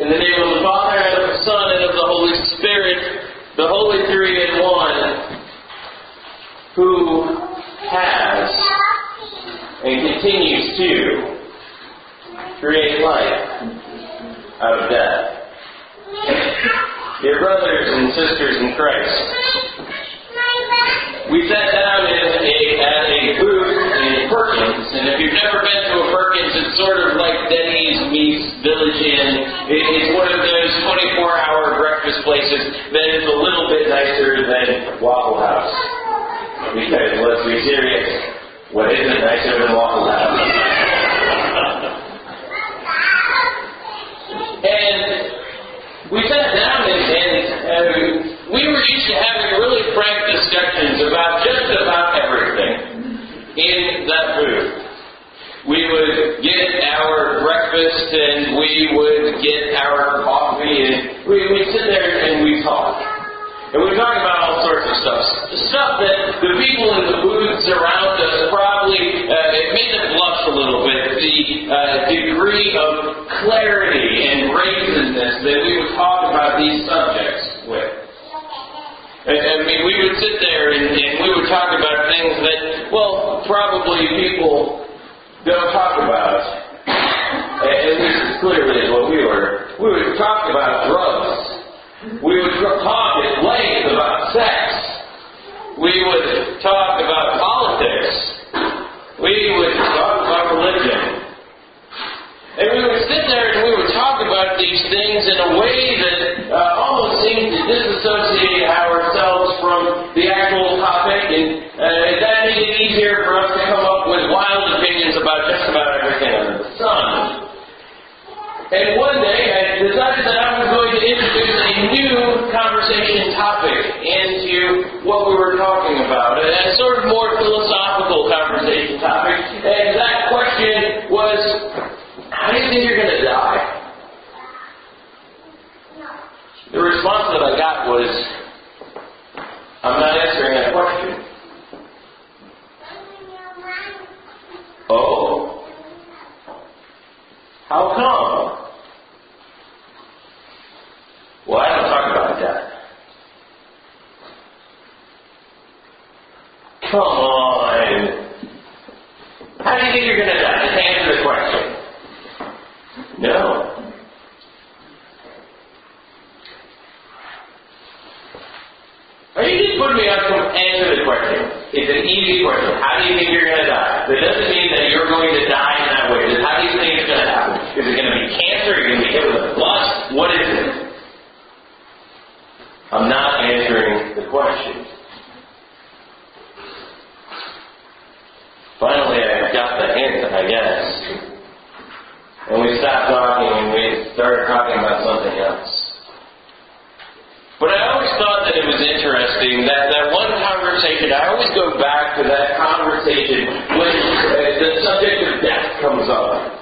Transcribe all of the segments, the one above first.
In the name of the Father, and of the Son, and of the Holy Spirit, the Holy Three in One, who has and continues to create life out of death. Dear brothers and sisters in Christ, we sat down in a, and if you've never been to a Perkins, it's sort of like Denny's meets Village Inn. It, it's one of those 24-hour breakfast places that is a little bit nicer than Waffle House. Because let's be serious, what isn't nicer than Waffle House? and we sat down and, and uh, we were used to having really frank discussions about just about everything in that booth. We would get our breakfast and we would get our coffee and we would sit there and we talk. And we talk about all sorts of stuff. Stuff that the people in the booths around us probably, uh, it made them blush a little bit. The uh, degree of clarity and brazenness that we would talk about these subjects with. I mean, we would sit there and, and we would talk about things that, well, probably people don't talk about. At least as clearly as what we were. We would talk about drugs. We would talk at length about sex. We would talk about politics. We would talk about religion. And we would sit there and we would talk about these things in a way that a new conversation topic into what we were talking about. A sort of more philosophical conversation topic. And that question was, how do you think you're going to die? The response that I got was, I'm not answering that question. Oh. How come? Well, I don't talk about that. Come on. How do you think you're going to die? Just answer the question. No. Are you just putting me on to answer the question? It's an easy question. How do you think you're going to die? That doesn't mean that you're going to die in that way. Just how do you think it's going to happen? Is it going to be cancer? Are you going to be hit with a bus? What is it? I'm not answering the question. Finally, I got the hint, I guess. And we stopped talking and we started talking about something else. But I always thought that it was interesting that that one conversation, I always go back to that conversation when uh, the subject of death comes up.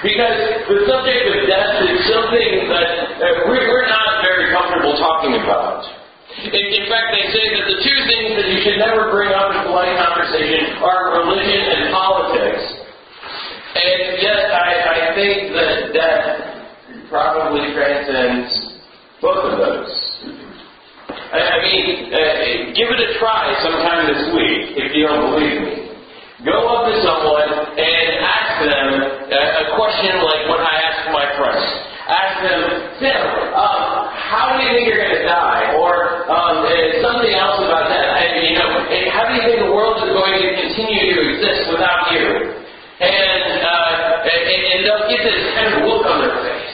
Because the subject of death is something that uh, we're not very comfortable talking about. In, fact, they say that the two things that you should never bring up in polite conversation are religion and politics. And yet, I, I think that death probably transcends both of those. I, I mean, uh, give it a try sometime this week if you don't believe me. Go up to someone and ask them a, question like what I asked my friend. Ask them, Tim, um, how do you think you're going to die? Or um, something else about that. I, you know, how do you think the world is going to continue to exist without you? And, uh, and, and they'll get this kind of look on their face.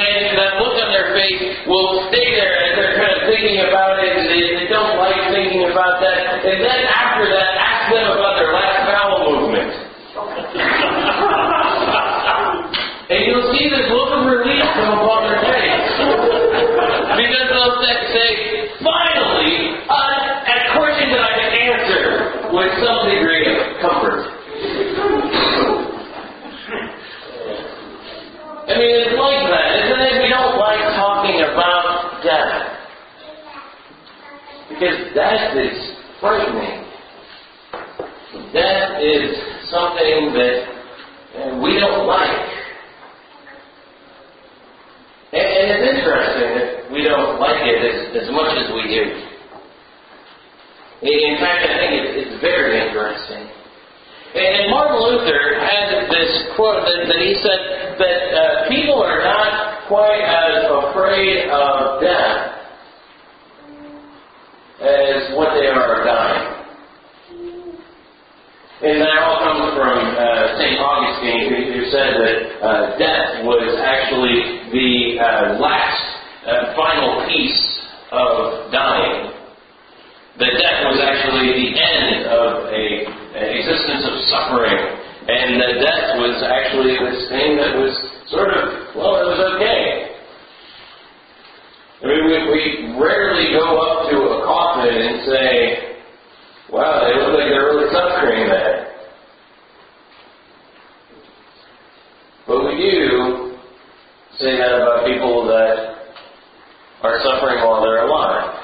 And that look on their face will stay there as they're kind of thinking about it. They, they don't like thinking about that. And then after that, ask them about their last bowel movement. and you'll see this look of relief come upon their face. Because they'll say, finally, uh, a question that I can answer with some degree of comfort. I mean, it's like that, isn't it? We don't like talking about death. Because death is frightening. Death is something that we don't like. we don't like it as, as much as we do. In fact, I think it's, it's very interesting. And Martin Luther had this quote that, that he said that uh, people are not quite as afraid of death as what they are of dying. And that all comes from uh, St. Augustine, who, who said that uh, death was actually the uh, last uh, final piece of dying. That death was actually the end of a, an existence of suffering. And that death was actually this thing that was sort of, well, it was okay. I mean, we, we rarely go up to a coffin and say, Wow, they look like they're really suffering there. But we do say that about people that are suffering while they're alive.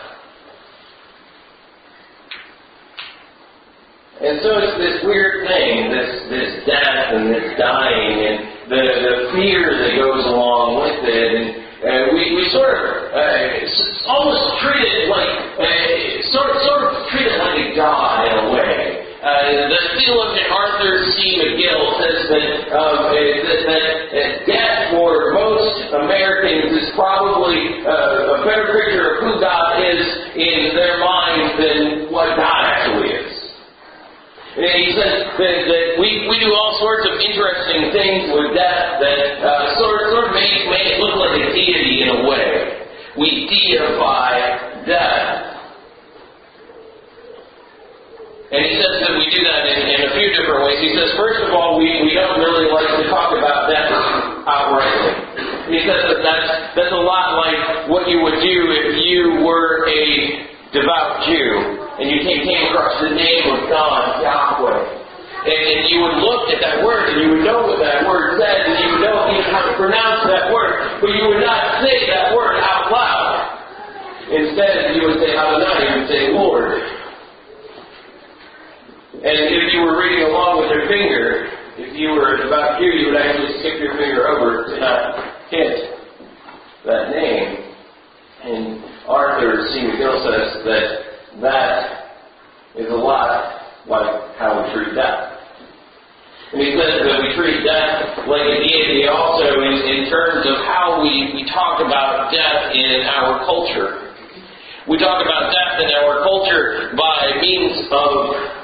And so it's this weird thing, this this death and this dying and the the fear that goes along with it and uh, we, we sort of uh, almost treat it like, uh, sort of Uh, the theologian Arthur C. McGill says that, um, that, that death for most Americans is probably uh, a better picture of who God is in their minds than what God actually is. And he says that, that we, we do all sorts of interesting things with death that uh, sort, sort of make, make it look like a deity in a way. We deify death. And he says that we do that in, in a few different ways. He says, first of all, we, we don't really like to talk about death outrightly. He says that that's, that's a lot like what you would do if you were a devout Jew, and you came, came across the name of God, Yahweh. And, and you would look at that word, and you would know what that word said, and you would know even how to pronounce that word, but you would not say that word out loud. Instead, you would say Adonai, you would say Lord. And if you were reading along with your finger, if you were about here, you would actually skip your finger over to not hit that name. And Arthur C. McGill says that that is a lot like how we treat death. And he says that we treat death like a deity also in, in terms of how we, we talk about death in our culture. We talk about death in our culture by means of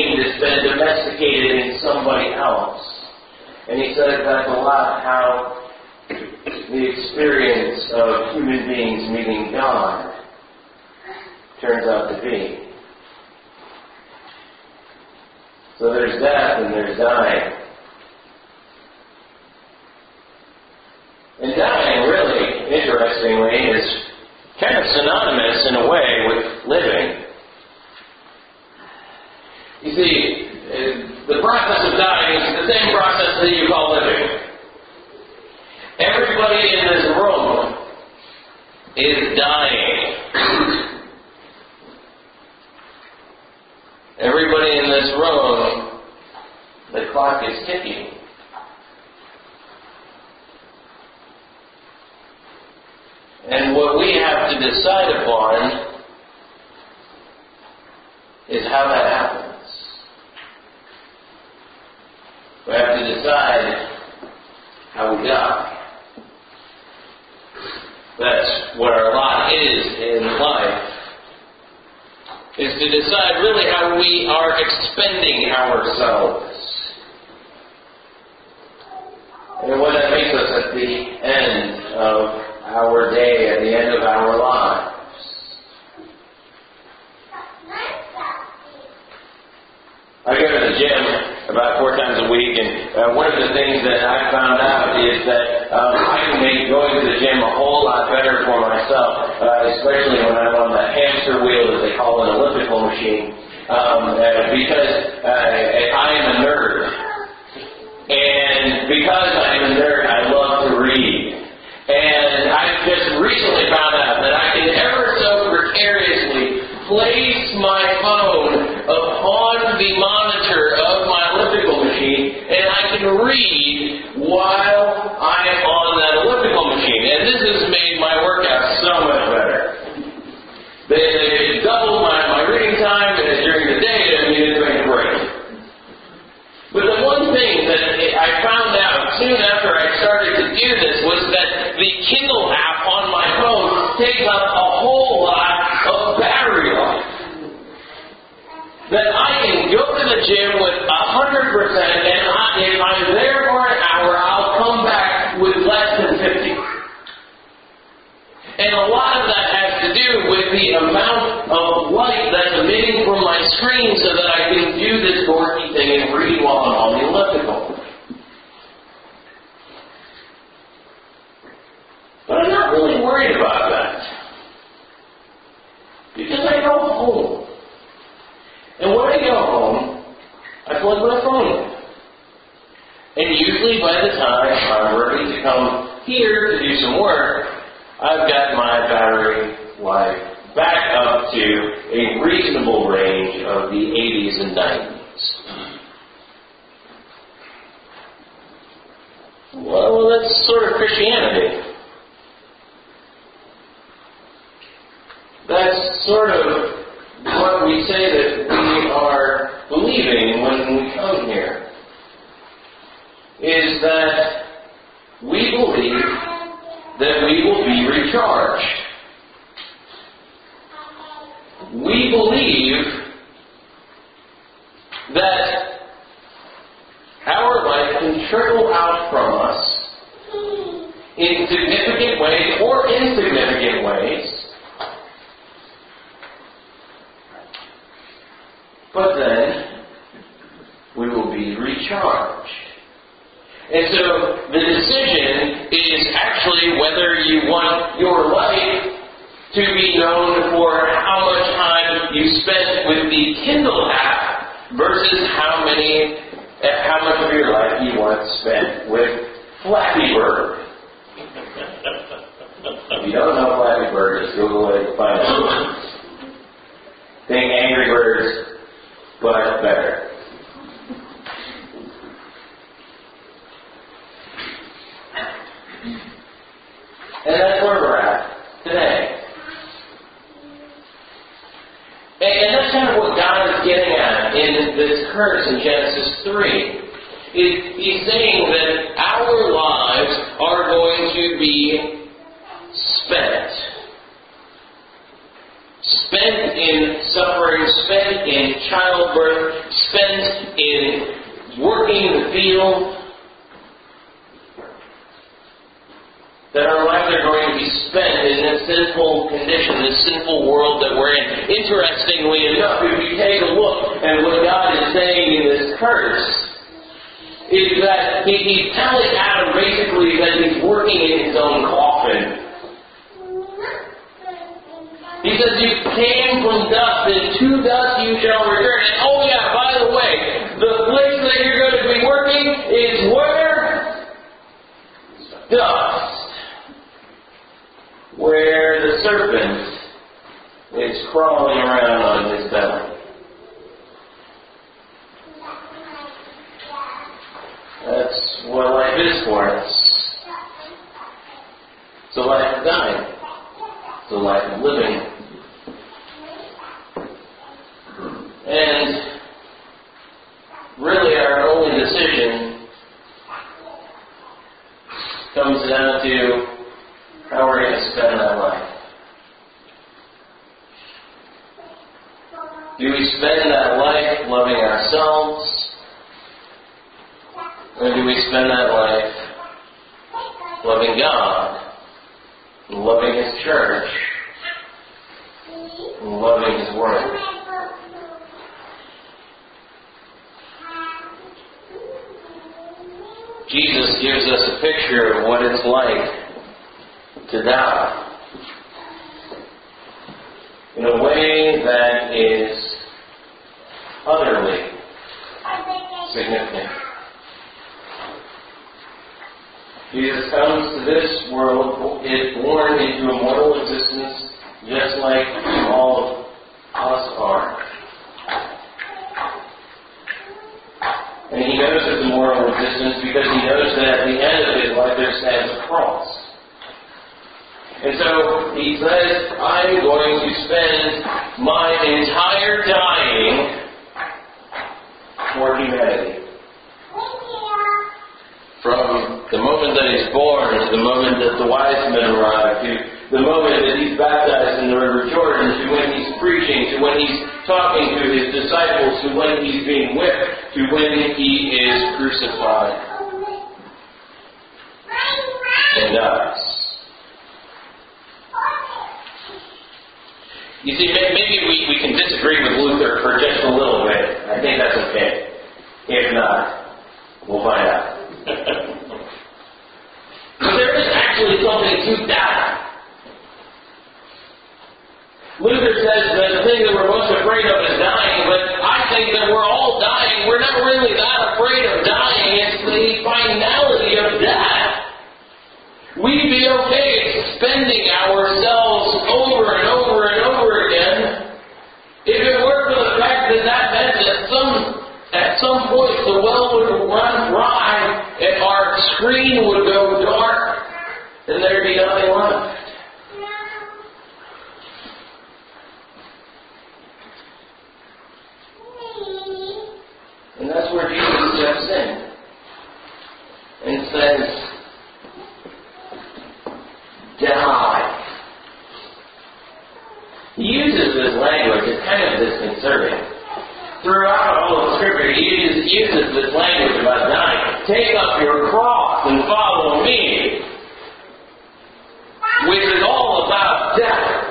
tamed, it's been domesticated in somebody else. And he says that's a lot how the experience of human beings meeting God turns out to be. So there's death and there's dying. And dying, really, interestingly, is kind of synonymous in a way with living. You see, uh, the process of dying is the same process that you call living. Everybody in this room is dying. Everybody in this room, the clock is ticking. And what we have to decide upon is how that happens. We have to decide how we die. That's what our lot is in life. Is to decide really how we are expending ourselves. And what that makes us at the end of our day, at the end of our lives. I go to the gym about four times a week. And uh, one of the things that I found out is that um, I can make going to the gym a whole lot better for myself, uh, especially when I'm on the hamster wheel, as they call an elliptical machine, um, uh, because uh, I am a nerd. And because I'm a nerd, That I can go to the gym with a hundred percent, and I, if I'm there for an hour, I'll come back with less than fifty. And a lot of that has to do with the amount of light that's emitting from my screen so that I can do this dorky thing and read while I'm on the elliptical. But I'm not really worried about that. Because I go home. And when I go home, I plug my phone in. And usually by the time I'm ready to come here to do some work, I've got my battery life back up to a reasonable range of the 80s and 90s. Well, that's sort of Christianity. That's sort of what we say that we are believing when we come here. Is that we believe that we will be recharged. We believe that our life can trickle out from us in significant ways or insignificant ways. But then we will be recharged. And so the decision is actually whether you want your life to be known for how much time you spent with the Kindle app versus how many, how much of your life you want spent with Flappy Bird. if you don't know Flappy Bird, just Google it and find out. Think Angry Birds, but better. And that's where we're at today. And, and that's kind of what God is getting at in this curse in Genesis 3. Is he's saying that our lives are going to be spent. Spent in suffering, spent in childbirth, spent in working the field, that our lives are going to be spent in this sinful condition, this sinful world that we're in. Interestingly enough, if you take a look at what God is saying in this curse, is that he, he's telling Adam basically that he's working in his own coffin. He says, You came from dust, and to dust you shall return. And oh, yeah, by the way, the place that you're going to be working is where? Dust where the serpent is crawling around on his belly. That's what life is for us. It's a life of dying. It's a life of living. And really our only decision comes down to how we're going to spend that life. Do we spend that life loving ourselves? Or do we spend that life loving God, loving His church, loving His Word? Jesus gives us a picture of what it's like to die in a way that is utterly significant. Jesus comes to this world, is born into a mortal existence, just like all of us are. And he knows it's a mortal existence because he knows that at the end of his life there stands a cross. And so he says, I'm going to spend my entire dying for humanity. From the moment that he's born to the moment that the wise men arrive, to the moment that he's baptized in the River Jordan, to when he's preaching, to when he's talking to his disciples, to when he's being whipped, to when he is crucified and dies. You see, maybe we, we can disagree with Luther for just a little bit. I think that's okay. If not, we'll find out. but there is actually something to die. Luther says that the thing that we're most afraid of is dying, but I think that we're all dying. We're not really that afraid of dying. It's the finality of death. We'd be okay spending ourselves over and over would run dry and our screen would go dark and there'd be nothing left. And that's where Jesus steps in and says, Die. He uses this language, it's kind of disconcerting. Throughout all of Scripture, he uses, this language about dying. Take up your cross and follow me, which is all about death.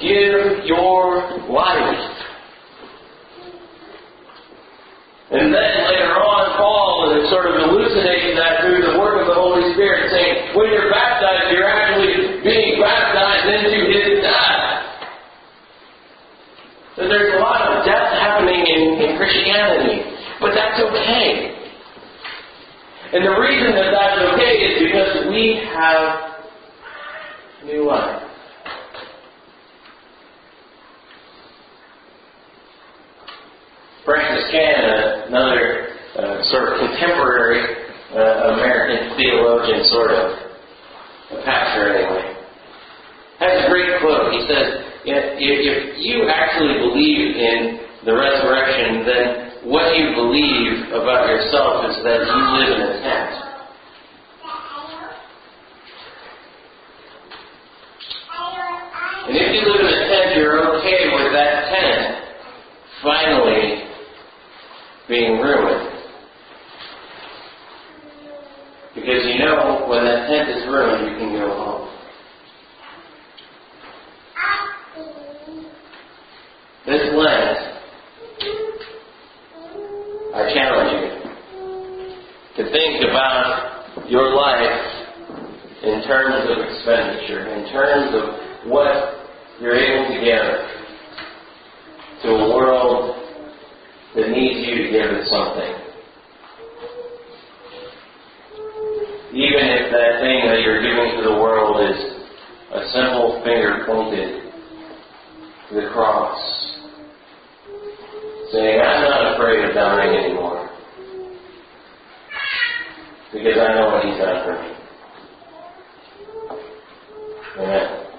Give your life. And then later on, Paul sort of elucidates that through the work of the Holy Spirit, saying, when you're baptized, you're actually being baptized into his death. So there's a lot of death happening in, in Christianity, but that's okay. And the reason that that's okay is because we have new life. Francis Chan, another uh, sort of contemporary uh, American theologian, sort of, a pastor anyway, has a great quote. He says, if you actually believe in the resurrection, then what you believe about yourself is that you live in a tent. And if you live in a tent, you're okay with that tent finally being ruined. Because you know when that tent is ruined, you can go home. This Lent, I challenge you to think about your life in terms of expenditure, in terms of what you're able to give to a world that needs you to give it something. Even if that thing that you're giving to the world is a simple finger pointed to the cross, saying, I'm not afraid of dying anymore. Because I know what He's done for me. Amen.